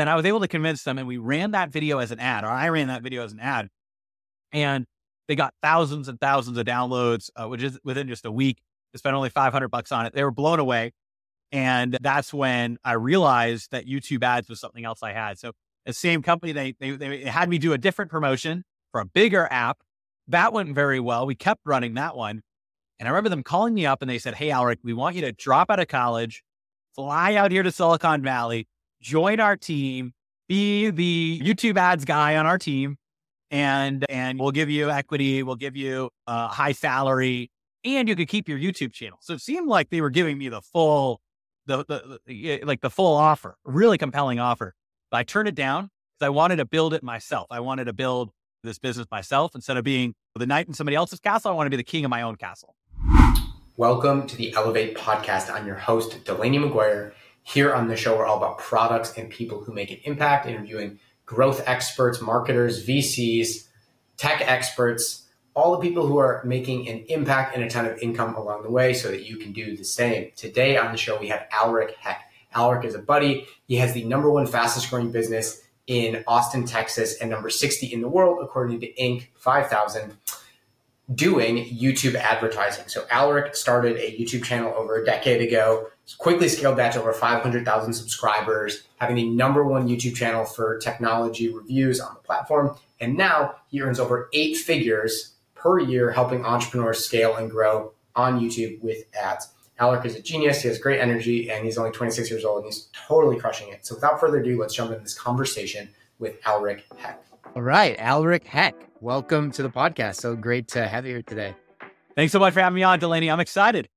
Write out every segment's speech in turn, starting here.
And I was able to convince them and we ran that video as an ad, or I ran that video as an ad. And they got thousands and thousands of downloads, uh, which is within just a week. They spent only 500 bucks on it. They were blown away. And that's when I realized that YouTube ads was something else I had. So the same company, they, they, they had me do a different promotion for a bigger app. That went very well. We kept running that one. And I remember them calling me up and they said, Hey, Aleric, we want you to drop out of college, fly out here to Silicon Valley, join our team, be the YouTube ads guy on our team. And, and we'll give you equity. We'll give you a high salary and you could keep your YouTube channel. So it seemed like they were giving me the full, the, the, the like the full offer, really compelling offer. But I turned it down because I wanted to build it myself. I wanted to build this business myself instead of being the knight in somebody else's castle. I want to be the king of my own castle. Welcome to the Elevate podcast. I'm your host, Delaney McGuire. Here on the show, we're all about products and people who make an impact, interviewing growth experts, marketers, VCs, tech experts, all the people who are making an impact and a ton of income along the way so that you can do the same. Today on the show, we have Aleric Heck. Aleric is a buddy. He has the number one fastest growing business in Austin, Texas, and number 60 in the world, according to Inc. 5000 doing YouTube advertising. So Aleric started a YouTube channel over a decade ago, quickly scaled that to over 500,000 subscribers, having the number one YouTube channel for technology reviews on the platform. And now he earns over eight figures per year helping entrepreneurs scale and grow on YouTube with ads. Aleric is a genius. He has great energy and he's only 26 years old and he's totally crushing it. So without further ado, let's jump into this conversation with Aleric Heck. All right, Aleric Heck, welcome to the podcast. So great to have you here today. Thanks so much for having me on, Delaney. I'm excited.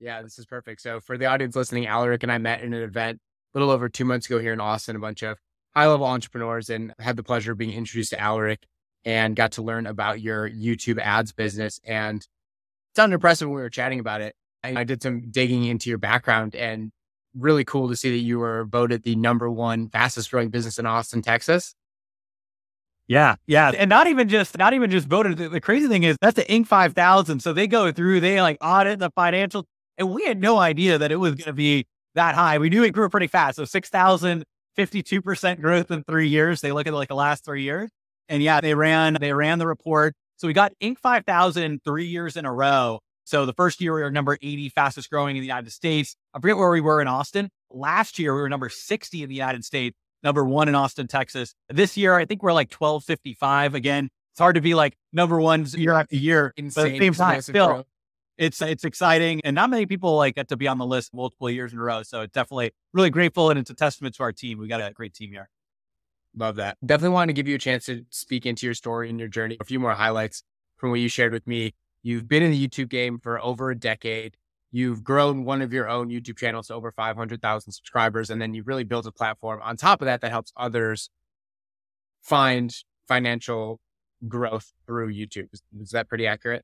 Yeah, this is perfect. So for the audience listening, Aleric and I met in an event a little over two months ago here in Austin, a bunch of high level entrepreneurs and had the pleasure of being introduced to Aleric and got to learn about your YouTube ads business. And it sounded impressive when we were chatting about it. I did some digging into your background and really cool to see that you were voted the number one fastest growing business in Austin, Texas. Yeah, yeah, and not even just not even just voted. The, the crazy thing is that's the Inc. five thousand. So they go through, they like audit the financials, and we had no idea that it was going to be that high. We knew it grew pretty fast. So 6,000, 52% growth in three years. They look at like the last three years. And yeah, they ran, they ran the report. So we got Inc. 5000 three years in a row. So the first year we were number 80 fastest growing in the United States. I forget where we were in Austin. Last year we were number 60 in the United States, number one in Austin, Texas. This year I think we're like 1255. Again, it's hard to be like number one year after year. Insane. But at the same time, still, growth. it's it's exciting, and not many people like get to be on the list multiple years in a row. So it's definitely really grateful, and it's a testament to our team. We got a great team here. Love that. Definitely wanted to give you a chance to speak into your story and your journey. A few more highlights from what you shared with me. You've been in the YouTube game for over a decade. You've grown one of your own YouTube channels to over 500,000 subscribers. And then you've really built a platform on top of that that helps others find financial growth through YouTube. Is, is that pretty accurate?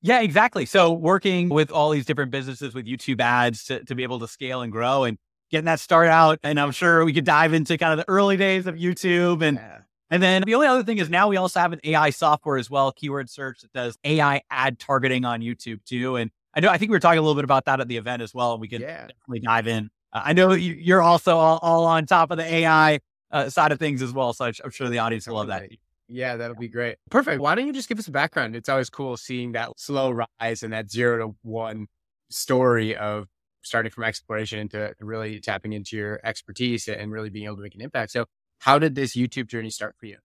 Yeah, exactly. So working with all these different businesses with YouTube ads to, to be able to scale and grow and getting that start out. And I'm sure we could dive into kind of the early days of YouTube. And Yeah. and then the only other thing is now we also have an AI software as well, keyword search that does AI ad targeting on YouTube too. And I know I think we were talking a little bit about that at the event as well. And we could Yeah. definitely dive in. Uh, I know you- you're also all, all on top of the AI uh, side of things as well. So I'm I'm sure the audience will love that. Yeah, that'll be great. Perfect. Why don't you just give us a background? It's always cool seeing that slow rise and that zero to one story of starting from exploration into really tapping into your expertise and really being able to make an impact. So, how did this YouTube journey start for you?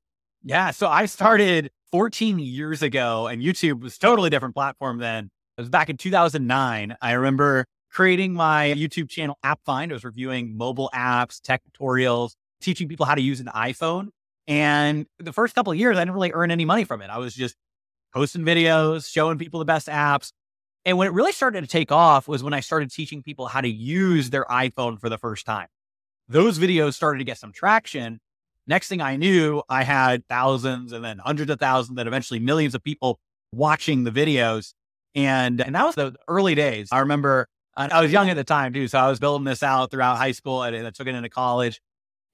Yeah. So I started 14 years ago and YouTube was totally different platform then. It was back in 2009. I remember creating my YouTube channel AppFind. I was reviewing mobile apps, tech tutorials, teaching people how to use an iPhone. And the first couple of years, I didn't really earn any money from it. I was just posting videos, showing people the best apps. And when it really started to take off was when I started teaching people how to use their iPhone for the first time. Those videos started to get some traction. Next thing I knew, I had thousands and then hundreds of thousands, and eventually millions of people watching the videos. And, and that was the early days. I remember and I was young at the time too. So I was building this out throughout high school and I took it into college.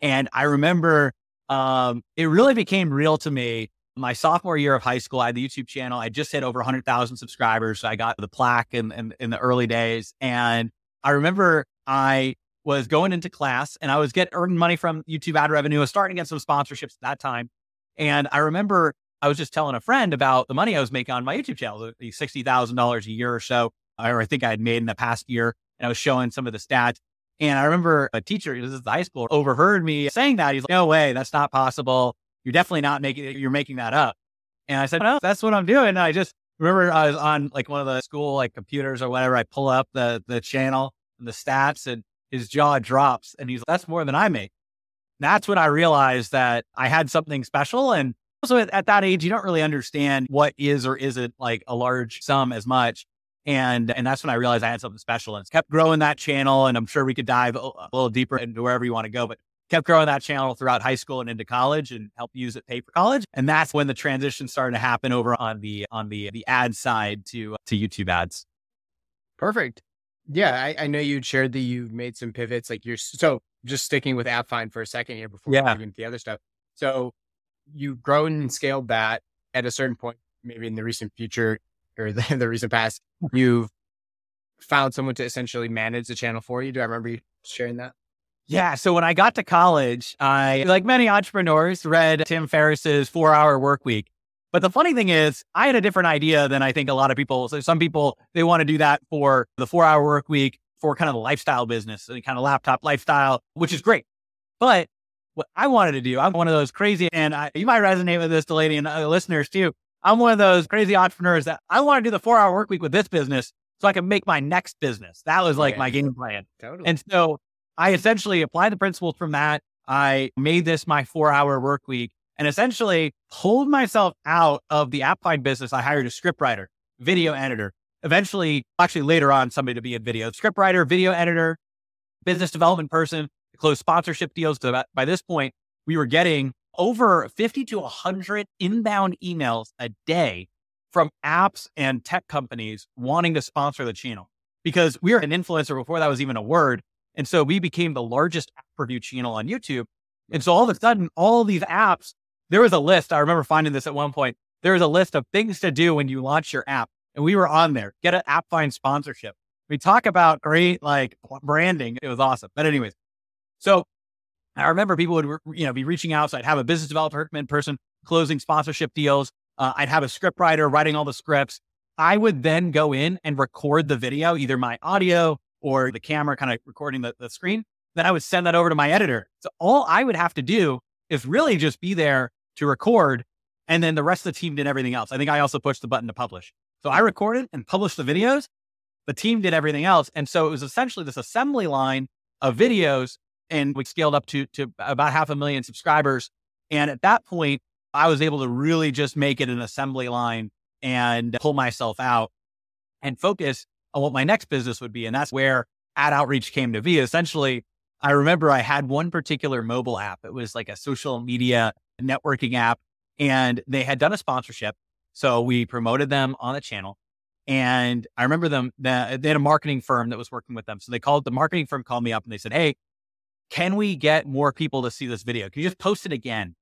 And I remember um, it really became real to me my sophomore year of high school. I had the YouTube channel. I just hit over 100,000 subscribers. So I got the plaque in, in, in the early days. And I remember I was going into class and I was getting earning money from YouTube ad revenue. I was starting to get some sponsorships at that time. And I remember I was just telling a friend about the money I was making on my YouTube channel, the $60,000 a year or so, or I think I had made in the past year. And I was showing some of the stats. And I remember a teacher, this is high school, overheard me saying that. He's like, no way, that's not possible. You're definitely not making. You're making that up. And I said, no, that's what I'm doing. And I just remember I was on like one of the school like computers or whatever. I pull up the, the channel and the stats and his jaw drops and he's like, that's more than I make. That's when I realized that I had something special. And also at, at that age, you don't really understand what is or isn't like a large sum as much. And and that's when I realized I had something special and it's kept growing that channel. And I'm sure we could dive a little deeper into wherever you want to go, but kept growing that channel throughout high school and into college and helped use it pay for college. And that's when the transition started to happen over on the on the the ad side to to YouTube ads. Perfect. Yeah, I, I know you shared that you've made some pivots. Like you're so just sticking with AppFind for a second here before yeah. we into the other stuff. So you've grown and scaled that at a certain point, maybe in the recent future or the, the recent past, you've found someone to essentially manage the channel for you. Do I remember you sharing that? Yeah. So when I got to college, I, like many entrepreneurs, read Tim Ferriss's four hour work week. But the funny thing is, I had a different idea than I think a lot of people. So some people, they want to do that for the four hour work week for kind of the lifestyle business, the kind of laptop lifestyle, which is great. But what I wanted to do, I'm one of those crazy, and I, you might resonate with this, Delaney, and uh, listeners too. I'm one of those crazy entrepreneurs that I want to do the four hour work week with this business so I can make my next business. That was like yeah. my game plan. Totally. And so I essentially applied the principles from that. I made this my four hour work week and essentially pulled myself out of the AppFind business. I hired a scriptwriter, video editor, eventually, actually later on, somebody to be a video, scriptwriter, video editor, business development person, close sponsorship deals. So by this point, we were getting over 50 to 100 inbound emails a day from apps and tech companies wanting to sponsor the channel because we were an influencer before that was even a word. And so we became the largest app review channel on YouTube. And so all of a sudden, all these apps, there was a list. I remember finding this at one point. There was a list of things to do when you launch your app. And we were on there. Get an app find sponsorship. We talk about great like branding. It was awesome. But anyways, so I remember people would you know be reaching out. So I'd have a business development person closing sponsorship deals. Uh, I'd have a script writer writing all the scripts. I would then go in and record the video, either my audio or the camera kind of recording the, the screen. Then I would send that over to my editor. So all I would have to do is really just be there to record. And then the rest of the team did everything else. I think I also pushed the button to publish. So I recorded and published the videos. The team did everything else. And so it was essentially this assembly line of videos. And we scaled up to, to about half a million subscribers. And at that point, I was able to really just make it an assembly line and pull myself out and focus on what my next business would be. And that's where AdOutreach came to be. Essentially, I remember I had one particular mobile app. It was like a social media networking app, and they had done a sponsorship. So we promoted them on the channel. And I remember them, that they had a marketing firm that was working with them. So they called, the marketing firm called me up and they said, Hey, can we get more people to see this video? Can you just post it again?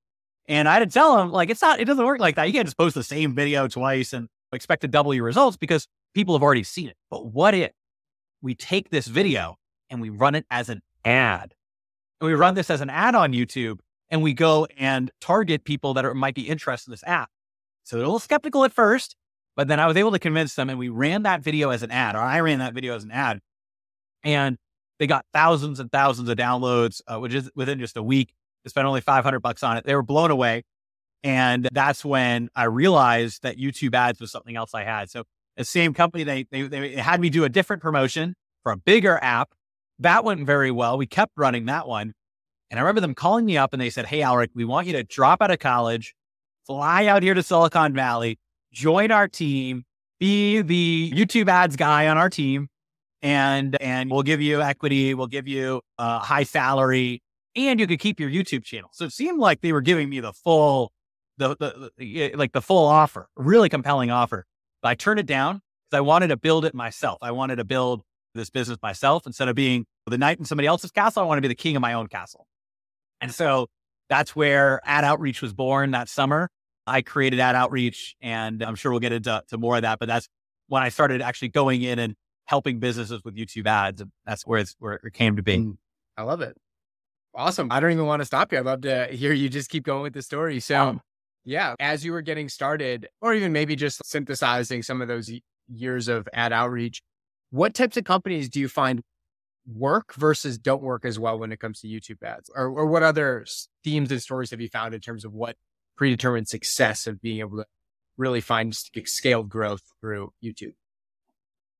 And I had to tell them, like, it's not, it doesn't work like that. You can't just post the same video twice and expect to double your results because people have already seen it. But what if we take this video and we run it as an ad? And we run this as an ad on YouTube and we go and target people that are, might be interested in this app. So they're a little skeptical at first, but then I was able to convince them and we ran that video as an ad, or I ran that video as an ad. And they got thousands and thousands of downloads, uh, which is within just a week. They spent only 500 bucks on it. They were blown away. And that's when I realized that YouTube ads was something else I had. So the same company, they, they, they had me do a different promotion for a bigger app. That went very well. We kept running that one. And I remember them calling me up and they said, Hey, Aleric, we want you to drop out of college, fly out here to Silicon Valley, join our team, be the YouTube ads guy on our team, and and we'll give you equity, we'll give you a high salary, and you could keep your YouTube channel. So it seemed like they were giving me the full, the, the, the like the full offer, really compelling offer. But I turned it down because I wanted to build it myself. I wanted to build this business myself instead of being the knight in somebody else's castle. I want to be the king of my own castle. And so that's where AdOutreach was born that summer. I created AdOutreach and I'm sure we'll get into more of that, but that's when I started actually going in and helping businesses with YouTube ads. And that's where it's where it came to be. Mm. I love it. Awesome. I don't even want to stop you. I'd love to hear you just keep going with the story. So, um, yeah, as you were getting started, or even maybe just synthesizing some of those years of AdOutreach, what types of companies do you find work versus don't work as well when it comes to YouTube ads? Or, or what other themes and stories have you found in terms of what predetermined success of being able to really find scaled growth through YouTube?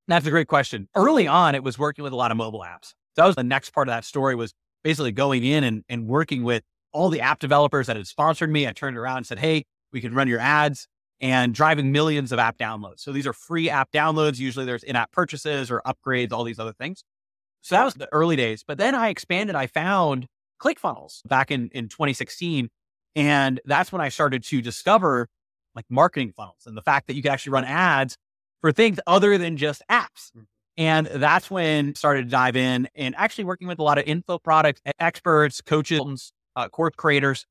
That's a great question. Early on, it was working with a lot of mobile apps. So that was the next part of that story was basically going in and, and working with all the app developers that had sponsored me. I turned around and said, Hey, we can run your ads and driving millions of app downloads. So these are free app downloads. Usually there's in-app purchases or upgrades, all these other things. So that was the early days. But then I expanded. I found ClickFunnels back in, in 2016. And that's when I started to discover like marketing funnels and the fact that you could actually run ads for things other than just apps. Mm-hmm. And that's when started to dive in and actually working with a lot of info product experts, coaches, uh, course creators,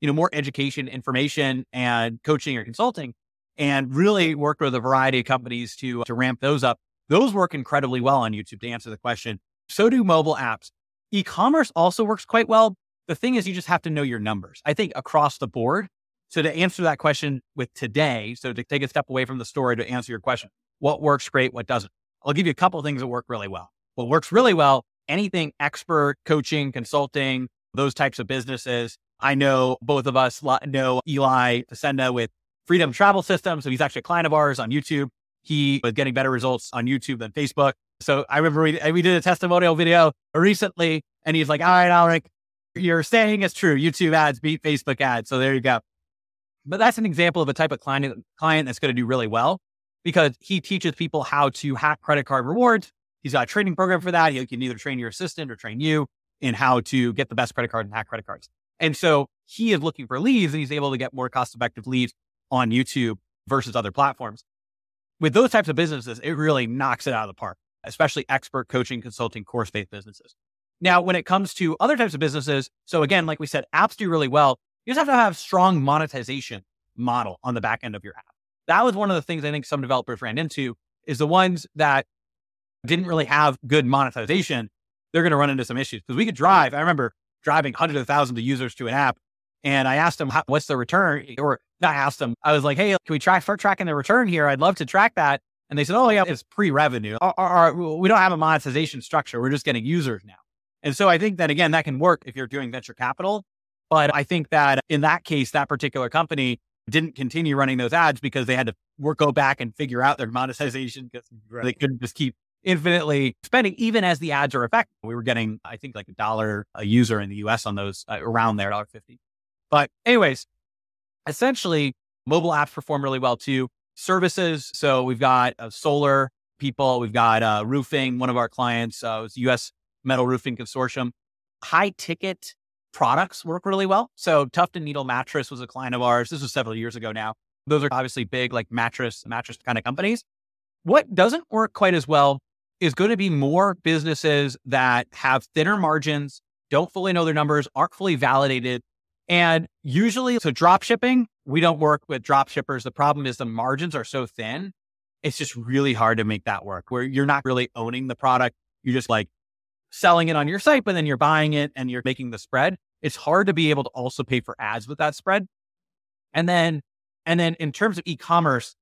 you know, more education, information and coaching or consulting and really worked with a variety of companies to, to ramp those up. Those work incredibly well on YouTube to answer the question. So do mobile apps. E-commerce also works quite well. The thing is, you just have to know your numbers. I think across the board. So to answer that question with today, so to take a step away from the story to answer your question, what works great, what doesn't? I'll give you a couple of things that work really well. What works really well, anything expert, coaching, consulting, those types of businesses. I know both of us know Eli Facenda with Freedom Travel Systems. So he's actually a client of ours on YouTube. He was getting better results on YouTube than Facebook. So I remember we, we did a testimonial video recently and he's like, all right, Aleric, you're saying it's true. YouTube ads beat Facebook ads. So there you go. But that's an example of a type of client, client that's going to do really well because he teaches people how to hack credit card rewards. He's got a training program for that. He can either train your assistant or train you in how to get the best credit card and hack credit cards. And so he is looking for leads and he's able to get more cost effective leads on YouTube versus other platforms. With those types of businesses, it really knocks it out of the park, especially expert coaching, consulting, course based businesses. Now, when it comes to other types of businesses, so again, like we said, apps do really well. You just have to have strong monetization model on the back end of your app that was one of the things I think some developers ran into is the ones that didn't really have good monetization. They're going to run into some issues because we could drive. I remember driving hundreds of thousands of users to an app and I asked them, what's the return? Or not asked them. I was like, hey, can we try start tracking the return here? I'd love to track that. And they said, oh, yeah, it's pre revenue. we don't have a monetization structure. We're just getting users now. And so I think that, again, that can work if you're doing venture capital. But I think that in that case, that particular company, didn't continue running those ads because they had to work, go back and figure out their monetization because right. they couldn't just keep infinitely spending, even as the ads are effective. We were getting, I think, like a dollar a user in the US on those uh, around there, dollar fifty. But, anyways, essentially, mobile apps perform really well too. Services. So we've got uh, solar people, we've got uh, roofing. One of our clients uh, was US Metal Roofing Consortium. High ticket products work really well. So Tuft and Needle Mattress was a client of ours. This was several years ago now. Those are obviously big, like mattress, mattress kind of companies. What doesn't work quite as well is going to be more businesses that have thinner margins, don't fully know their numbers, aren't fully validated. And usually, so drop shipping, we don't work with drop shippers. The problem is the margins are so thin. It's just really hard to make that work where you're not really owning the product. You're just like selling it on your site, but then you're buying it and you're making the spread. It's hard to be able to also pay for ads with that spread. And then, and then in terms of e-commerce,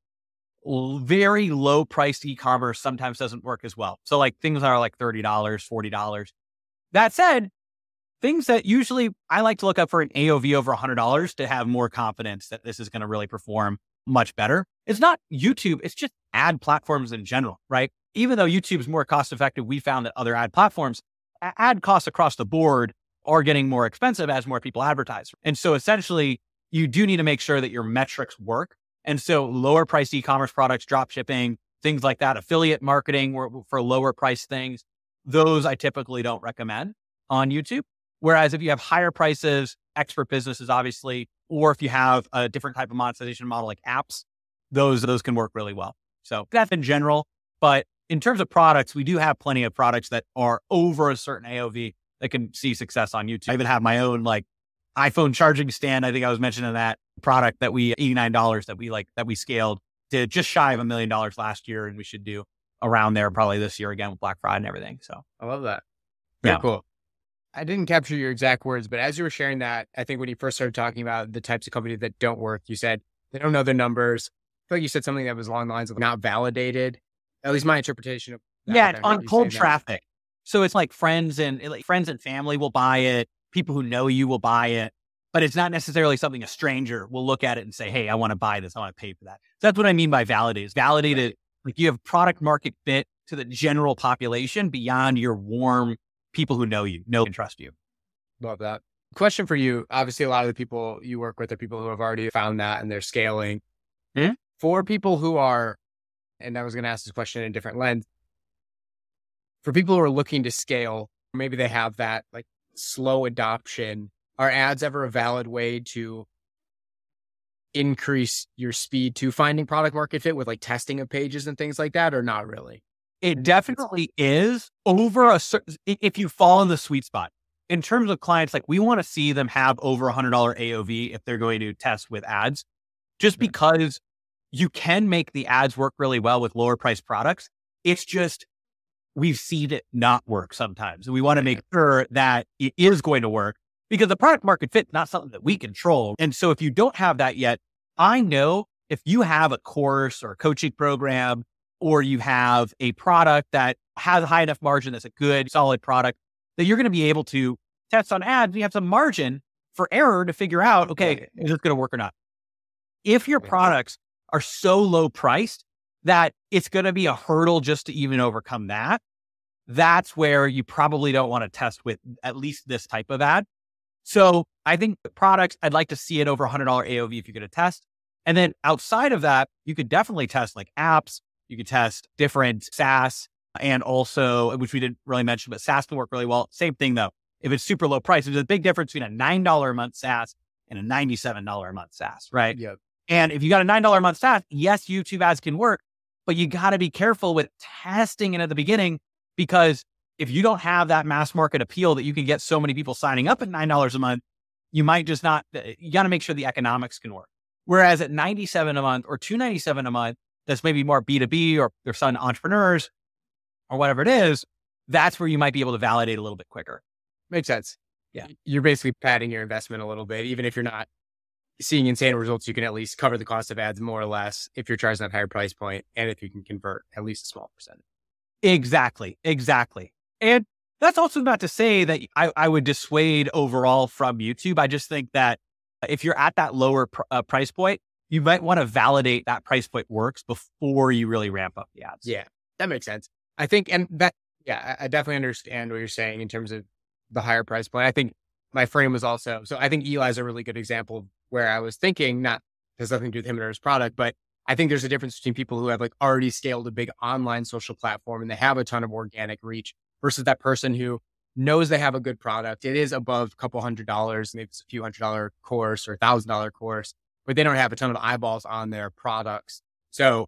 very low priced e-commerce sometimes doesn't work as well. So like things are like $30, $40. That said, things that usually I like to look up for an AOV over $100 to have more confidence that this is going to really perform much better. It's not YouTube, it's just ad platforms in general, right? Even though YouTube is more cost effective, we found that other ad platforms, ad costs across the board are getting more expensive as more people advertise. And so essentially, you do need to make sure that your metrics work. And so lower priced e-commerce products, drop shipping, things like that, affiliate marketing for lower price things, those I typically don't recommend on YouTube. Whereas if you have higher prices, expert businesses, obviously, or if you have a different type of monetization model like apps, those, those can work really well. So that's in general. But in terms of products, we do have plenty of products that are over a certain AOV that can see success on YouTube. I even have my own like iPhone charging stand. I think I was mentioning that product that we $89 that we like that we scaled to just shy of a million dollars last year. And we should do around there probably this year again with Black Friday and everything. So I love that. Very yeah. cool. I didn't capture your exact words, but as you were sharing that, I think when you first started talking about the types of companies that don't work, you said they don't know the numbers. I feel like you said something that was along the lines of not validated. At least my interpretation of that, yeah, on cold traffic. So it's like friends and like friends and family will buy it. People who know you will buy it, but it's not necessarily something a stranger will look at it and say, "Hey, I want to buy this. I want to pay for that." So that's what I mean by validated. Validated, right. like you have product market fit to the general population beyond your warm people who know you, know and trust you. Love that. Question for you. Obviously, a lot of the people you work with are people who have already found that and they're scaling. Mm-hmm. For people who are, and I was going to ask this question in a different lens, for people who are looking to scale, maybe they have that like slow adoption. Are ads ever a valid way to increase your speed to finding product market fit with like testing of pages and things like that, or not really? It definitely is over a certain, if you fall in the sweet spot. In terms of clients, like we want to see them have over a $100 AOV if they're going to test with ads, just hmm. because you can make the ads work really well with lower price products. It's just, we've seen it not work sometimes. And we want to make sure that it is going to work because the product market fit is not something that we control. And so if you don't have that yet, I know if you have a course or a coaching program or you have a product that has a high enough margin that's a good, solid product, that you're going to be able to test on ads. You have some margin for error to figure out, okay, is this going to work or not? If your products are so low priced that it's going to be a hurdle just to even overcome that, that's where you probably don't want to test with at least this type of ad. So I think products, I'd like to see it over $100 AOV if you're going to test. And then outside of that, you could definitely test like apps, you could test different SaaS and also, which we didn't really mention, but SaaS can work really well. Same thing though. If it's super low price, there's a big difference between a $9 a month SaaS and a $97 a month SaaS, right? Yep. And if you got a $9 a month SaaS, yes, YouTube ads can work, but you got to be careful with testing it at the beginning because if you don't have that mass market appeal that you can get so many people signing up at $9 a month, you might just not, eh, you got to make sure the economics can work. Whereas at 97 a month or 297 a month, that's maybe more B2B or their son entrepreneurs or whatever it is, that's where you might be able to validate a little bit quicker. Makes sense. Yeah. You're basically padding your investment a little bit. Even if you're not seeing insane results, you can at least cover the cost of ads more or less if you're charging that higher price point and if you can convert at least a small percentage. Exactly. Exactly. And that's also not to say that I, I would dissuade overall from YouTube. I just think that if you're at that lower pr- uh, price point, you might want to validate that price point works before you really ramp up the ads. Yeah, that makes sense. I think, and that, yeah, I definitely understand what you're saying in terms of the higher price point. I think my frame was also, so I think Eli's a really good example where I was thinking, not has nothing to do with him or his product, but I think there's a difference between people who have like already scaled a big online social platform and they have a ton of organic reach versus that person who knows they have a good product. It is above a couple hundred dollars, maybe it's a few hundred dollar course or a thousand dollar course but they don't have a ton of eyeballs on their products. So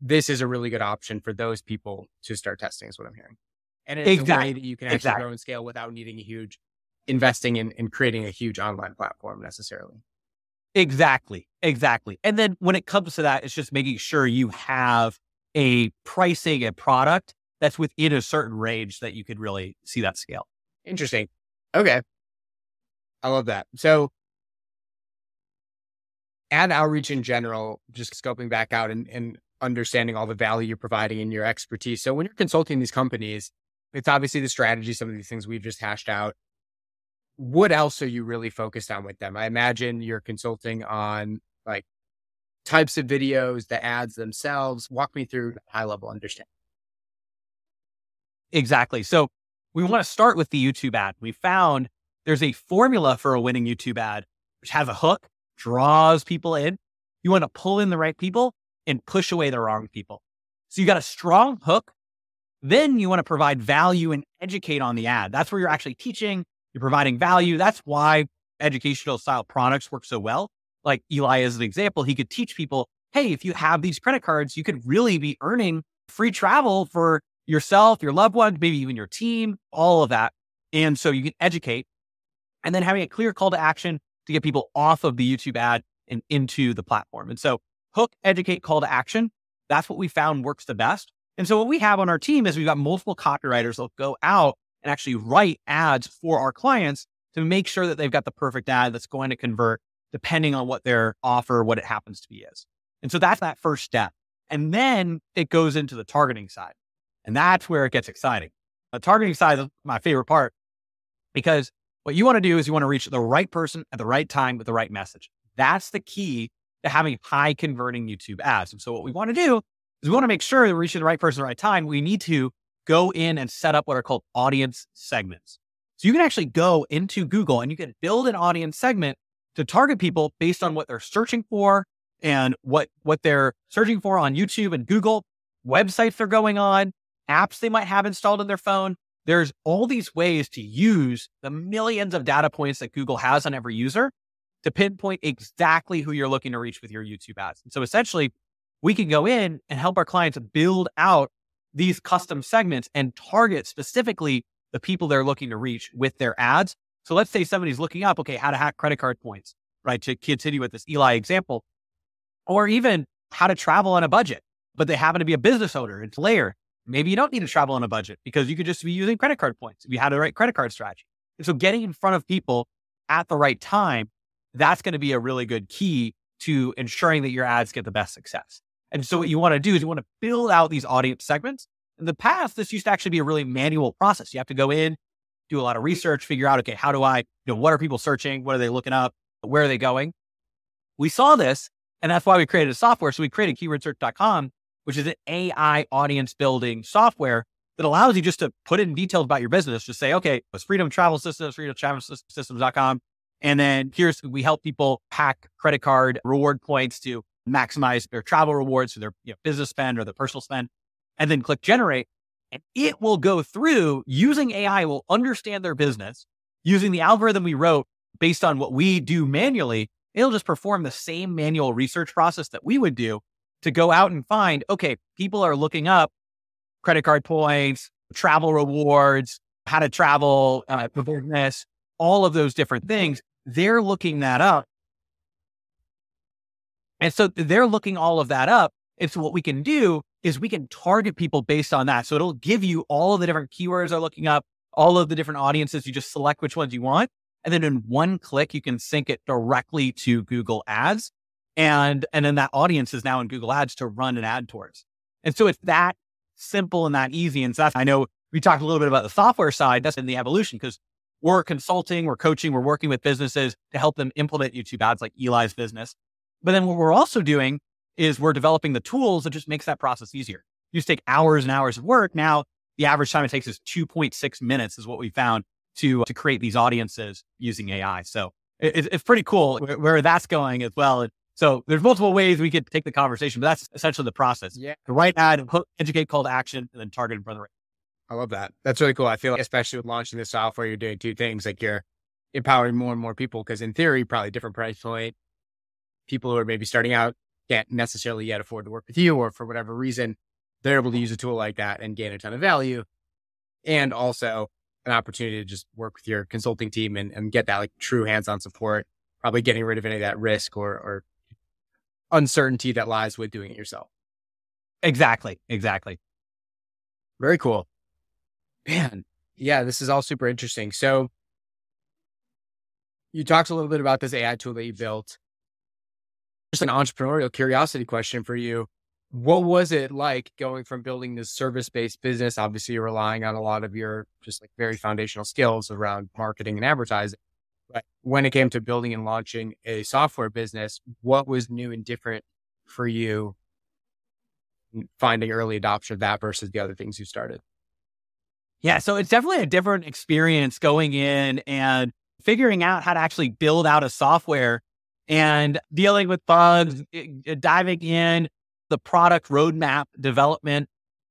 this is a really good option for those people to start testing is what I'm hearing. And it's exactly. a way that you can actually exactly. grow and scale without needing a huge investing in, in creating a huge online platform necessarily. Exactly. Exactly. And then when it comes to that, it's just making sure you have a pricing and product that's within a certain range that you could really see that scale. Interesting. Okay. I love that. So AdOutreach in general, just scoping back out and, and understanding all the value you're providing in your expertise. So when you're consulting these companies, it's obviously the strategy, some of these things we've just hashed out. What else are you really focused on with them? I imagine you're consulting on like types of videos, the ads themselves. Walk me through high level understanding. Exactly. So we want to start with the YouTube ad. We found there's a formula for a winning YouTube ad, which has a hook draws people in. You want to pull in the right people and push away the wrong people. So you got a strong hook. Then you want to provide value and educate on the ad. That's where you're actually teaching, you're providing value. That's why educational style products work so well. Like Eli is an example, he could teach people, hey, if you have these credit cards, you could really be earning free travel for yourself, your loved ones, maybe even your team, all of that. And so you can educate and then having a clear call to action to get people off of the YouTube ad and into the platform. And so hook, educate, call to action. That's what we found works the best. And so what we have on our team is we've got multiple copywriters that'll go out and actually write ads for our clients to make sure that they've got the perfect ad that's going to convert depending on what their offer, what it happens to be is. And so that's that first step. And then it goes into the targeting side. And that's where it gets exciting. The targeting side is my favorite part because what you want to do is you want to reach the right person at the right time with the right message. That's the key to having high converting YouTube ads. And so what we want to do is we want to make sure that we're reaching the right person at the right time. We need to go in and set up what are called audience segments. So you can actually go into Google and you can build an audience segment to target people based on what they're searching for and what, what they're searching for on YouTube and Google, websites they're going on, apps they might have installed on their phone. There's all these ways to use the millions of data points that Google has on every user to pinpoint exactly who you're looking to reach with your YouTube ads. And so essentially, we can go in and help our clients build out these custom segments and target specifically the people they're looking to reach with their ads. So let's say somebody's looking up, okay, how to hack credit card points, right? To continue with this Eli example, or even how to travel on a budget, but they happen to be a business owner. It's layer. Maybe you don't need to travel on a budget because you could just be using credit card points if you had the right credit card strategy. And so getting in front of people at the right time, that's going to be a really good key to ensuring that your ads get the best success. And so what you want to do is you want to build out these audience segments. In the past, this used to actually be a really manual process. You have to go in, do a lot of research, figure out, okay, how do I, you know, what are people searching? What are they looking up? Where are they going? We saw this, and that's why we created a software. So we created keywordsearch.com, which is an AI audience building software that allows you just to put in details about your business. Just say, okay, it's Freedom Travel Systems, freedomtravelsystems.com. And then here's, we help people pack credit card reward points to maximize their travel rewards for their you know, business spend or their personal spend, and then click generate. And it will go through using AI, will understand their business using the algorithm we wrote based on what we do manually. It'll just perform the same manual research process that we would do to go out and find, okay, people are looking up credit card points, travel rewards, how to travel, uh, business, all of those different things. They're looking that up and so they're looking all of that up. And so what we can do is we can target people based on that. So it'll give you all of the different keywords they're looking up, all of the different audiences. You just select which ones you want. And then in one click, you can sync it directly to Google ads. And, and then that audience is now in Google ads to run an ad towards. And so it's that simple and that easy. And so I know we talked a little bit about the software side. That's in the evolution because we're consulting, we're coaching, we're working with businesses to help them implement YouTube ads like Eli's business. But then what we're also doing is we're developing the tools that just makes that process easier. You just take hours and hours of work. Now the average time it takes is 2.6 minutes is what we found to, uh, to create these audiences using AI. So it, it's pretty cool where, where, that's going as well. And so there's multiple ways we could take the conversation, but that's essentially the process. Yeah. The right ad, educate call to action, and then target in front of the right. I love that. That's really cool. I feel like, especially with launching this software, you're doing two things. Like you're empowering more and more people because in theory, probably different price point, people who are maybe starting out can't necessarily yet afford to work with you or for whatever reason, they're able to use a tool like that and gain a ton of value. And also an opportunity to just work with your consulting team and, and get that like true hands-on support, probably getting rid of any of that risk or, or uncertainty that lies with doing it yourself. Exactly. Exactly. Very cool. Man. Yeah, this is all super interesting. So you talked a little bit about this AI tool that you built just an entrepreneurial curiosity question for you. What was it like going from building this service based business? Obviously, you're relying on a lot of your just like very foundational skills around marketing and advertising. But when it came to building and launching a software business, what was new and different for you finding early adoption of that versus the other things you started? Yeah, so it's definitely a different experience going in and figuring out how to actually build out a software and dealing with bugs, diving in the product roadmap development,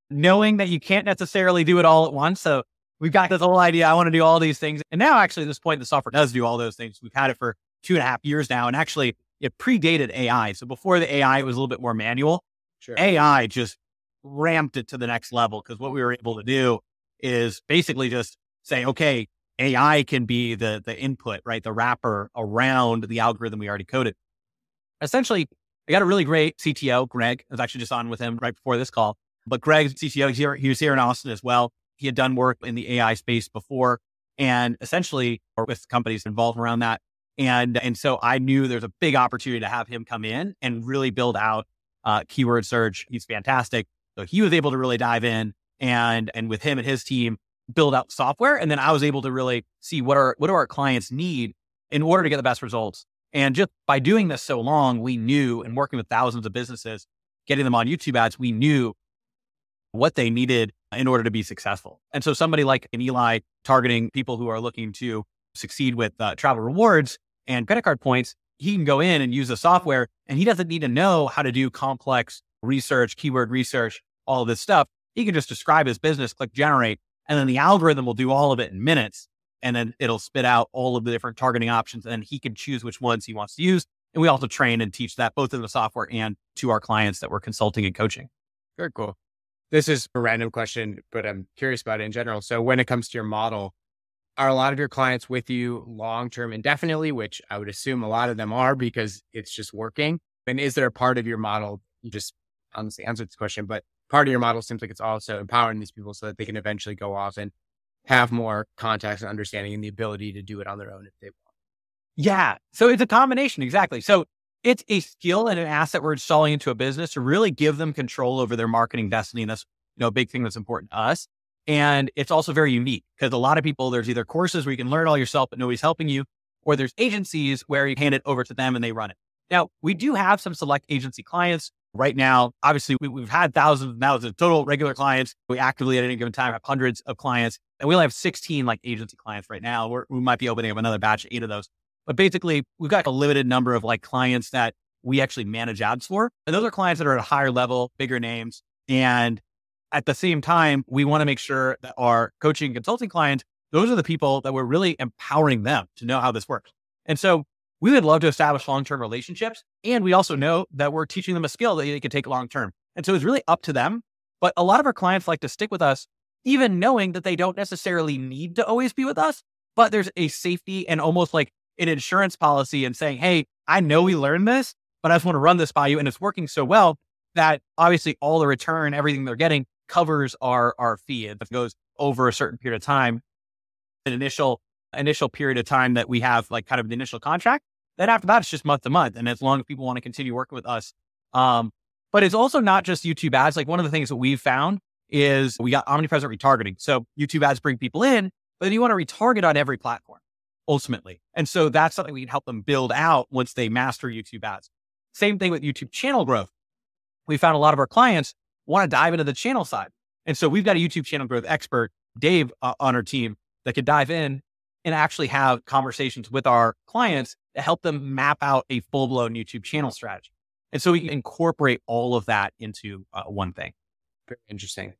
knowing that you can't necessarily do it all at once. So we've got this whole idea. I want to do all these things. And now actually at this point, the software does do all those things. We've had it for two and a half years now. And actually it predated AI. So before the AI, it was a little bit more manual. Sure. AI just ramped it to the next level because what we were able to do is basically just say, okay, AI can be the the input, right? The wrapper around the algorithm we already coded. Essentially, I got a really great CTO, Greg. I was actually just on with him right before this call. But Greg's CTO, here, he was here in Austin as well. He had done work in the AI space before and essentially, or with companies involved around that. And, and so I knew there's a big opportunity to have him come in and really build out uh, keyword search. He's fantastic. So he was able to really dive in and, and with him and his team, build out software. And then I was able to really see what are, what do our clients need in order to get the best results. And just by doing this so long, we knew and working with thousands of businesses, getting them on YouTube ads, we knew what they needed in order to be successful. And so somebody like an Eli targeting people who are looking to succeed with uh, travel rewards and credit card points, he can go in and use the software and he doesn't need to know how to do complex research, keyword research, all of this stuff. He can just describe his business, click generate, and then the algorithm will do all of it in minutes. And then it'll spit out all of the different targeting options and he can choose which ones he wants to use. And we also train and teach that both in the software and to our clients that we're consulting and coaching. Very cool. This is a random question, but I'm curious about it in general. So, when it comes to your model, are a lot of your clients with you long term indefinitely, which I would assume a lot of them are because it's just working? And is there a part of your model, you just honestly answered this question, but part of your model seems like it's also empowering these people so that they can eventually go off and have more contacts and understanding and the ability to do it on their own if they want. Yeah. So it's a combination. Exactly. So it's a skill and an asset we're installing into a business to really give them control over their marketing destiny. And that's, you know, a big thing that's important to us. And it's also very unique because a lot of people, there's either courses where you can learn all yourself, but nobody's helping you, or there's agencies where you hand it over to them and they run it. Now, we do have some select agency clients right now. Obviously, we, have had thousands now of total regular clients. We actively at any given time have hundreds of clients, and we only have 16 like agency clients right now. We're, we might be opening up another batch, of eight of those. But basically, we've got a limited number of like clients that we actually manage ads for. And those are clients that are at a higher level, bigger names. And at the same time, we want to make sure that our coaching and consulting clients, those are the people that we're really empowering them to know how this works. And so we would love to establish long term relationships. And we also know that we're teaching them a skill that they can take long term. And so it's really up to them. But a lot of our clients like to stick with us, even knowing that they don't necessarily need to always be with us, but there's a safety and almost like an insurance policy and saying, Hey, I know we learned this, but I just want to run this by you. And it's working so well that obviously all the return, everything they're getting covers our, our fee. It goes over a certain period of time, an initial, initial period of time that we have like kind of the initial contract. Then after that, it's just month to month. And as long as people want to continue working with us. Um, but it's also not just YouTube ads. Like one of the things that we've found is we got omnipresent retargeting. So YouTube ads bring people in, but then you want to retarget on every platform ultimately. And so that's something we can help them build out once they master YouTube ads. Same thing with YouTube channel growth. We found a lot of our clients want to dive into the channel side. And so we've got a YouTube channel growth expert, Dave, uh, on our team that could dive in and actually have conversations with our clients to help them map out a full blown YouTube channel strategy. And so we can incorporate all of that into uh, one thing. Very interesting.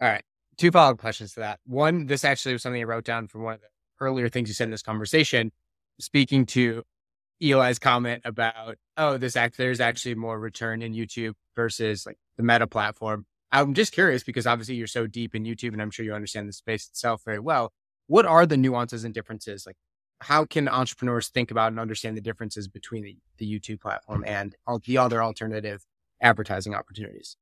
All right. Two follow up questions to that. One, this actually was something I wrote down from one of the earlier things you said in this conversation, speaking to Eli's comment about, oh, this act there's actually more return in YouTube versus like the meta platform. I'm just curious because obviously you're so deep in YouTube and I'm sure you understand the space itself very well. What are the nuances and differences? Like how can entrepreneurs think about and understand the differences between the, the YouTube platform and the other alternative advertising opportunities?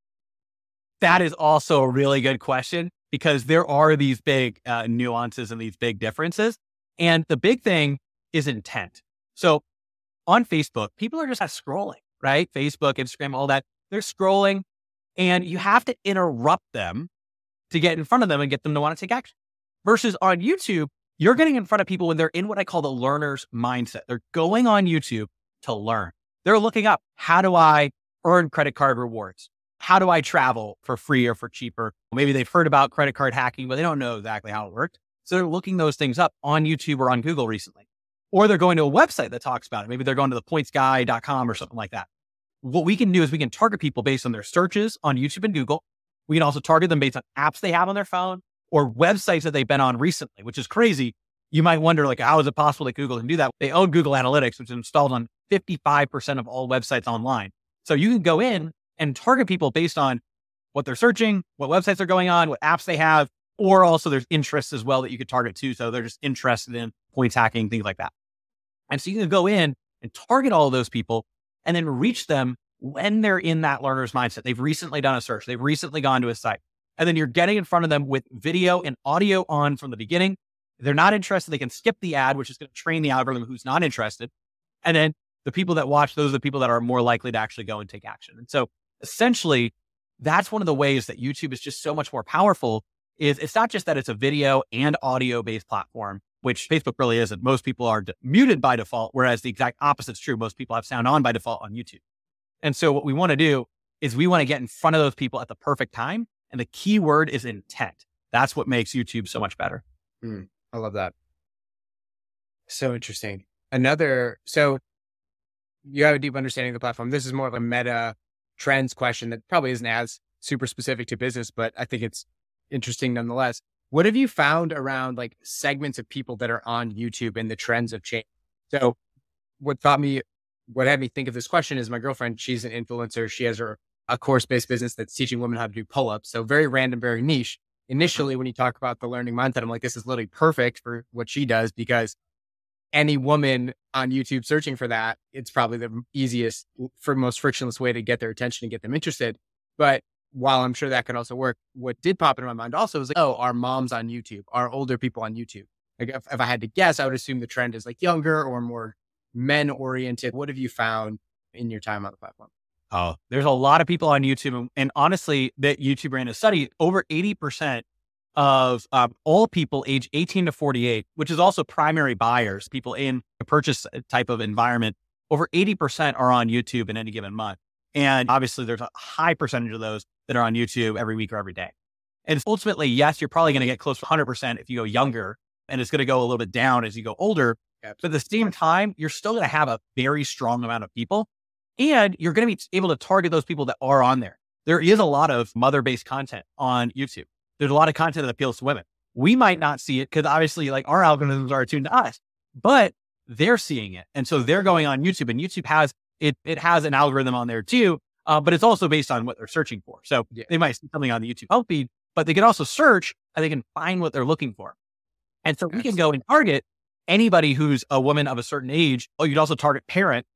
That is also a really good question because there are these big uh, nuances and these big differences. And the big thing is intent. So on Facebook, people are just scrolling, right? Facebook, Instagram, all that. They're scrolling and you have to interrupt them to get in front of them and get them to want to take action. Versus on YouTube, you're getting in front of people when they're in what I call the learner's mindset. They're going on YouTube to learn. They're looking up, how do I earn credit card rewards? How do I travel for free or for cheaper? Maybe they've heard about credit card hacking, but they don't know exactly how it worked. So they're looking those things up on YouTube or on Google recently or they're going to a website that talks about it. Maybe they're going to the pointsguy.com or something like that. What we can do is we can target people based on their searches on YouTube and Google. We can also target them based on apps they have on their phone or websites that they've been on recently, which is crazy. You might wonder, like, how is it possible that Google can do that? They own Google Analytics, which is installed on 55% of all websites online. So you can go in and target people based on what they're searching, what websites they're going on, what apps they have, or also there's interests as well that you could target too. So they're just interested in points hacking, things like that. And so you can go in and target all of those people and then reach them when they're in that learner's mindset. They've recently done a search. They've recently gone to a site And then you're getting in front of them with video and audio on from the beginning. They're not interested, they can skip the ad, which is going to train the algorithm who's not interested. And then the people that watch, those are the people that are more likely to actually go and take action. And so essentially, that's one of the ways that YouTube is just so much more powerful is it's not just that it's a video and audio based platform, which Facebook really isn't. Most people are d- muted by default, whereas the exact opposite is true. Most people have sound on by default on YouTube. And so what we want to do is we want to get in front of those people at the perfect time. And the key word is intent. That's what makes YouTube so much better. Mm, I love that. So interesting. Another, so you have a deep understanding of the platform. This is more of a meta trends question that probably isn't as super specific to business, but I think it's interesting nonetheless. What have you found around like segments of people that are on YouTube and the trends of change? So, what thought me, what had me think of this question is my girlfriend. She's an influencer. She has her a course based business that's teaching women how to do pull ups. So very random, very niche. Mm-hmm. Initially, when you talk about the learning mindset, I'm like, this is literally perfect for what she does because any woman on YouTube searching for that, it's probably the easiest, for most frictionless way to get their attention and get them interested. But while I'm sure that could also work, what did pop into my mind also was like, oh, our moms on YouTube, our older people on YouTube. Like if, if I had to guess, I would assume the trend is like younger or more men oriented. What have you found in your time on the platform? Oh, there's a lot of people on YouTube. And, and honestly, that YouTube ran a study, over 80% of um, all people age 18 to 48, which is also primary buyers, people in a purchase type of environment, over 80% are on YouTube in any given month. And obviously, there's a high percentage of those that are on YouTube every week or every day. And ultimately, yes, you're probably going to get close to 100% if you go younger, and it's going to go a little bit down as you go older. But at the same time, you're still going to have a very strong amount of people, and you're going to be able to target those people that are on there. There is a lot of mother based content on YouTube. There's a lot of content that appeals to women. We might not see it because obviously, like our algorithms are attuned to us, but they're seeing it, and so they're going on YouTube, and YouTube has it. It has an algorithm on there too uh, but it's also based on what they're searching for. So yeah. they might see something on the YouTube help feed, but they can also search and they can find what they're looking for. And so we can go and target anybody who's a woman of a certain age. Oh, you'd also target parent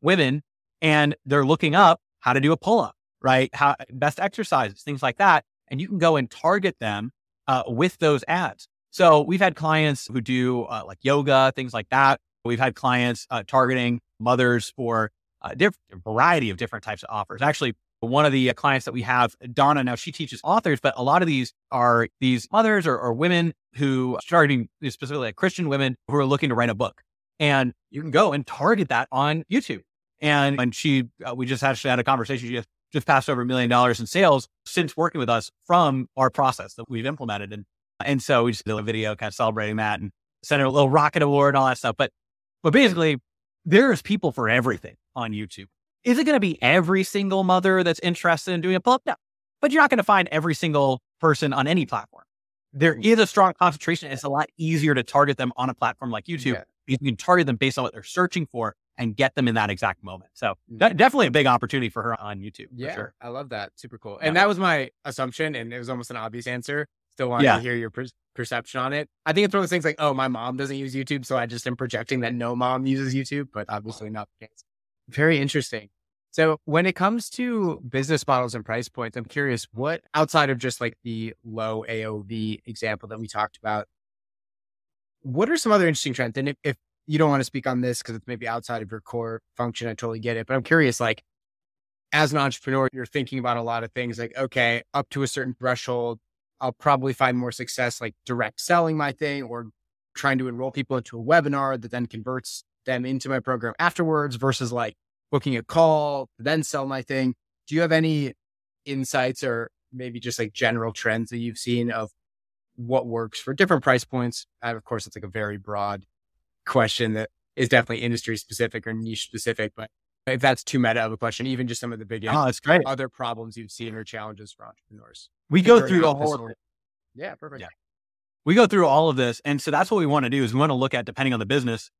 women and they're looking up how to do a pull up, right? How best exercises, things like that. And you can go and target them uh, with those ads. So we've had clients who do uh, like yoga, things like that. We've had clients uh, targeting mothers for a diff- variety of different types of offers. Actually, one of the uh, clients that we have, Donna, now she teaches authors, but a lot of these are these mothers or, or women who starting specifically like Christian women who are looking to write a book. And you can go and target that on YouTube. And when she, uh, we just actually had a conversation. She just, just passed over a million dollars in sales since working with us from our process that we've implemented. And, and so we just did a video kind of celebrating that and sent her a little rocket award and all that stuff. But, but basically there's people for everything on YouTube. Is it going to be every single mother that's interested in doing a pull up? No, but you're not going to find every single person on any platform. There is a strong concentration. It's a lot easier to target them on a platform like YouTube. Yeah. You can target them based on what they're searching for and get them in that exact moment. So mm-hmm. definitely a big opportunity for her on YouTube. Yeah, sure. I love that. Super cool. And yeah. that was my assumption, and it was almost an obvious answer. Still wanted yeah. to hear your per- perception on it. I think it's one of those things like, oh, my mom doesn't use YouTube, so I just am projecting that no mom uses YouTube, but obviously not the case. Very interesting. So when it comes to business models and price points, I'm curious what outside of just like the low AOV example that we talked about, what are some other interesting trends? And if, if you don't want to speak on this because it's maybe outside of your core function, I totally get it. But I'm curious, like as an entrepreneur, you're thinking about a lot of things like, okay, up to a certain threshold, I'll probably find more success like direct selling my thing or trying to enroll people into a webinar that then converts them into my program afterwards versus like booking a call, then sell my thing. Do you have any insights or maybe just like general trends that you've seen of what works for different price points? And of course, it's like a very broad question that is definitely industry specific or niche specific, but if that's too meta of a question, even just some of the big oh, that's great. other problems you've seen or challenges for entrepreneurs. We go through the whole. Yeah, perfect. Yeah. We go through all of this. And so that's what we want to do is we want to look at, depending on the business,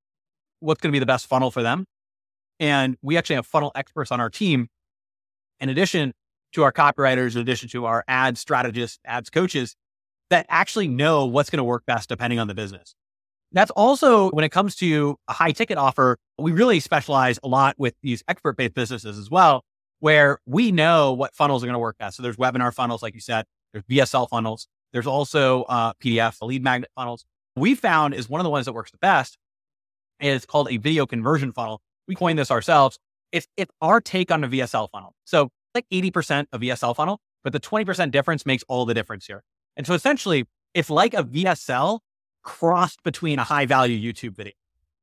what's going to be the best funnel for them. And we actually have funnel experts on our team. In addition to our copywriters, in addition to our ad strategists, ads coaches that actually know what's going to work best depending on the business. That's also when it comes to a high ticket offer, we really specialize a lot with these expert based businesses as well, where we know what funnels are going to work best. So there's webinar funnels, like you said, There's VSL funnels. There's also uh, PDF lead magnet funnels. We found is one of the ones that works the best is called a video conversion funnel. We coined this ourselves. It's, it's our take on a VSL funnel. So like 80% of VSL funnel, but the 20% difference makes all the difference here. And so essentially it's like a VSL crossed between a high value YouTube video.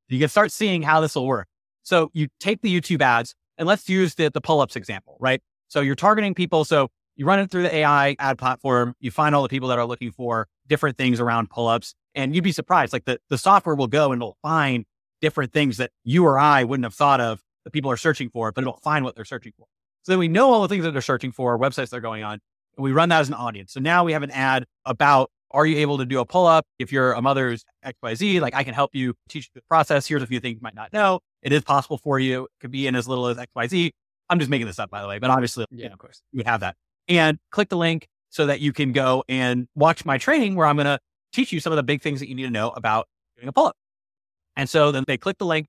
You can start seeing how this will work. So you take the YouTube ads and let's use the, the pull-ups example, right? So you're targeting people. So you run it through the AI ad platform. You find all the people that are looking for different things around pull-ups and you'd be surprised. Like the, the software will go and it'll find different things that you or I wouldn't have thought of that people are searching for, but it'll find what they're searching for. So then we know all the things that they're searching for, websites they're going on, and we run that as an audience. So now we have an ad about are you able to do a pull up? If you're a mother's XYZ, like I can help you teach the process. Here's a few things you might not know. It is possible for you. It could be in as little as XYZ. I'm just making this up, by the way, but obviously, yeah, of course, you would have that. And click the link so that you can go and watch my training where I'm going to teach you some of the big things that you need to know about doing a pull up. And so then they click the link,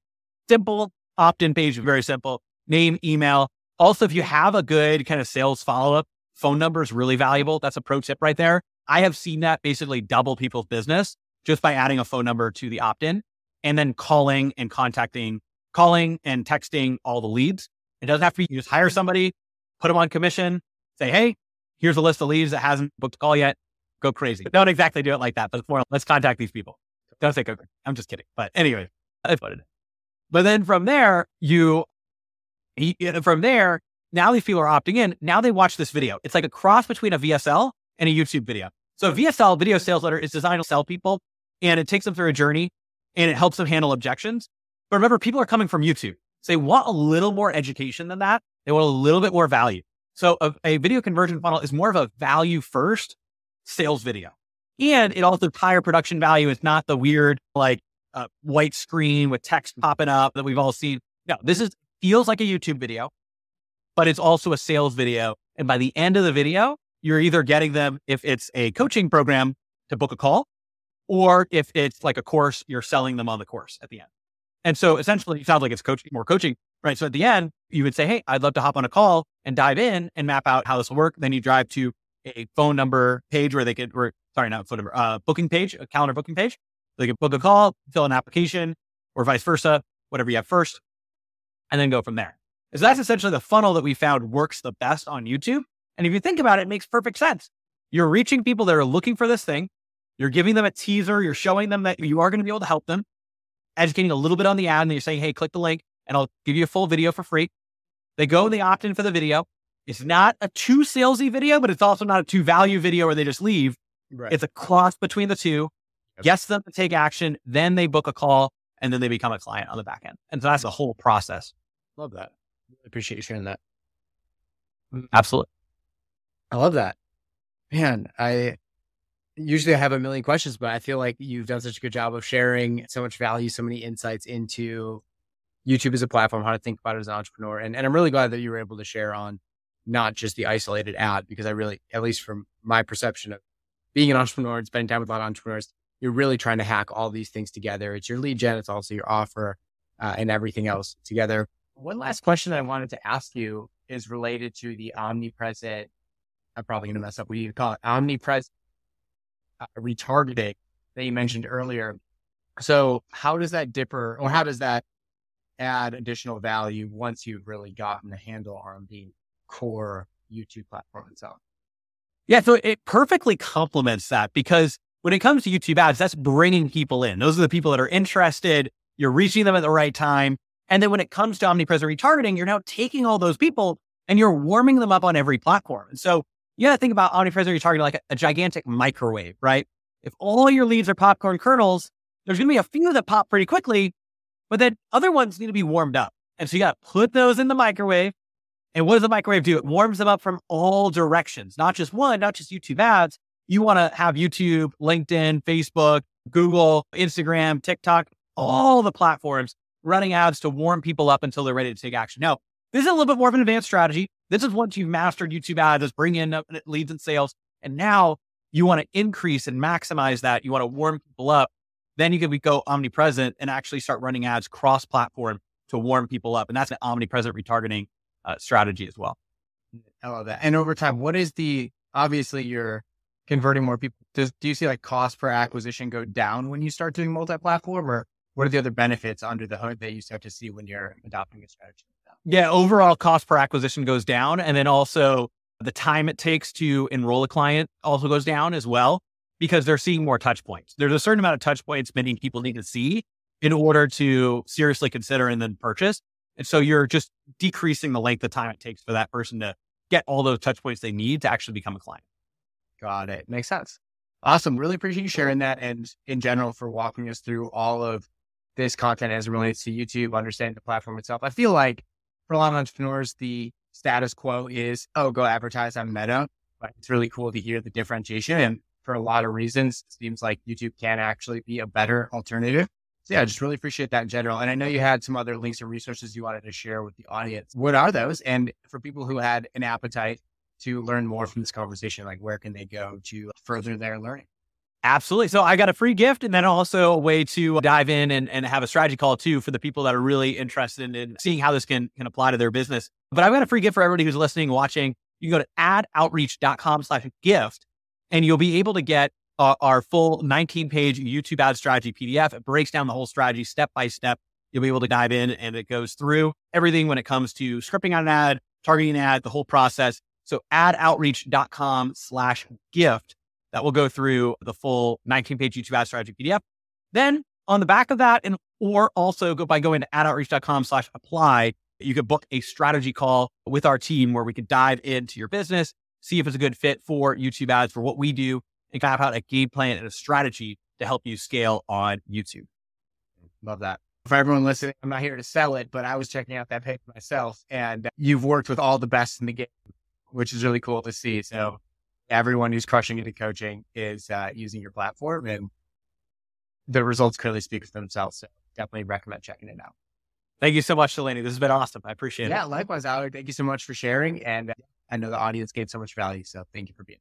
simple opt in page, very simple name, email. Also, if you have a good kind of sales follow up, phone number is really valuable. That's a pro tip right there. I have seen that basically double people's business just by adding a phone number to the opt in and then calling and contacting, calling and texting all the leads. It doesn't have to be, you just hire somebody, put them on commission, say, hey, here's a list of leads that hasn't booked a call yet. Go crazy. Don't exactly do it like that, but more, let's contact these people. Don't say go crazy. I'm just kidding. But anyway, that's what it is. But then from there, you, from there, now these people are opting in. Now they watch this video. It's like a cross between a VSL and a YouTube video. So VSL video sales letter is designed to sell people and it takes them through a journey and it helps them handle objections. But remember, people are coming from YouTube. So they want a little more education than that. They want a little bit more value. So a, a video conversion funnel is more of a value first sales video. And it also higher production value. It's not the weird like uh, white screen with text popping up that we've all seen. No, this is feels like a YouTube video, but it's also a sales video. And by the end of the video, you're either getting them, if it's a coaching program, to book a call, or if it's like a course, you're selling them on the course at the end. And so essentially, it sounds like it's coaching, more coaching, right? So at the end, you would say, Hey, I'd love to hop on a call and dive in and map out how this will work. Then you drive to a phone number page where they could, or sorry, not phone number, uh, booking page, a calendar booking page. They could book a call, fill an application, or vice versa, whatever you have first, and then go from there. So that's essentially the funnel that we found works the best on YouTube. And if you think about it, it makes perfect sense. You're reaching people that are looking for this thing. You're giving them a teaser. You're showing them that you are going to be able to help them, educating a little bit on the ad. And then you're saying, hey, click the link and I'll give you a full video for free. They go and they opt in for the video. It's not a too salesy video, but it's also not a too value video where they just leave. Right. It's a cross between the two. Yep. Gets them to take action. Then they book a call and then they become a client on the back end. And so that's the whole process. Love that. Appreciate you sharing that. Absolutely. I love that. Man, I usually I have a million questions, but I feel like you've done such a good job of sharing so much value, so many insights into YouTube as a platform, how to think about it as an entrepreneur. And, and I'm really glad that you were able to share on not just the isolated ad, because I really, at least from my perception of being an entrepreneur and spending time with a lot of entrepreneurs, you're really trying to hack all these things together. It's your lead gen, it's also your offer uh, and everything else together. One last question that I wanted to ask you is related to the omnipresent I'm probably going to mess up what you call it, omnipresent uh, retargeting that you mentioned earlier. So how does that differ or how does that add additional value once you've really gotten a handle on the core YouTube platform itself? Yeah, so it perfectly complements that because when it comes to YouTube ads, that's bringing people in. Those are the people that are interested. You're reaching them at the right time. And then when it comes to omnipresent retargeting, you're now taking all those people and you're warming them up on every platform. And so you got to think about omnipresent retargeting like a, a gigantic microwave, right? If all your leads are popcorn kernels, there's going to be a few that pop pretty quickly, but then other ones need to be warmed up. And so you got to put those in the microwave. And what does the microwave do? It warms them up from all directions, not just one, not just YouTube ads. You want to have YouTube, LinkedIn, Facebook, Google, Instagram, TikTok, all the platforms running ads to warm people up until they're ready to take action. Now, this is a little bit more of an advanced strategy. This is once you've mastered YouTube ads, is bring in leads and sales. And now you want to increase and maximize that. You want to warm people up. Then you can go omnipresent and actually start running ads cross platform to warm people up. And that's an omnipresent retargeting uh, strategy as well. I love that. And over time, what is the obviously you're converting more people. Does, do you see like cost per acquisition go down when you start doing multi-platform or what are the other benefits under the hood that you start to see when you're adopting a strategy? Yeah, overall cost per acquisition goes down. And then also the time it takes to enroll a client also goes down as well because they're seeing more touch points. There's a certain amount of touch points many people need to see in order to seriously consider and then purchase. And so you're just decreasing the length of time it takes for that person to get all those touch points they need to actually become a client. Got it. Makes sense. Awesome. Really appreciate you sharing that and in general for walking us through all of this content as it relates to YouTube, understanding the platform itself. I feel like for a lot of entrepreneurs, the status quo is, oh, go advertise on Meta. But it's really cool to hear the differentiation. And for a lot of reasons, it seems like YouTube can actually be a better alternative. So yeah, I just really appreciate that in general. And I know you had some other links and resources you wanted to share with the audience. What are those? And for people who had an appetite to learn more from this conversation, like where can they go to further their learning? Absolutely. So I got a free gift and then also a way to dive in and, and have a strategy call too for the people that are really interested in seeing how this can, can apply to their business. But I've got a free gift for everybody who's listening, watching. You can go to adoutreach.com slash gift and you'll be able to get our full 19 page YouTube ad strategy PDF. It breaks down the whole strategy step by step. You'll be able to dive in and it goes through everything when it comes to scripting on an ad, targeting an ad, the whole process. So adoutreach.com slash gift that will go through the full 19 page YouTube ad strategy PDF. Then on the back of that, and or also go by going to adoutreach.com slash apply, you could book a strategy call with our team where we could dive into your business, see if it's a good fit for YouTube ads for what we do, and map out a game plan and a strategy to help you scale on YouTube. Love that. For everyone listening, I'm not here to sell it, but I was checking out that page myself and uh, you've worked with all the best in the game, which is really cool to see. So everyone who's crushing it in coaching is uh, using your platform and the results clearly speak for themselves. So definitely recommend checking it out. Thank you so much, Delaney. This has been awesome. I appreciate yeah, it. Yeah, likewise, Alec. Thank you so much for sharing. And I know the audience gained so much value. So thank you for being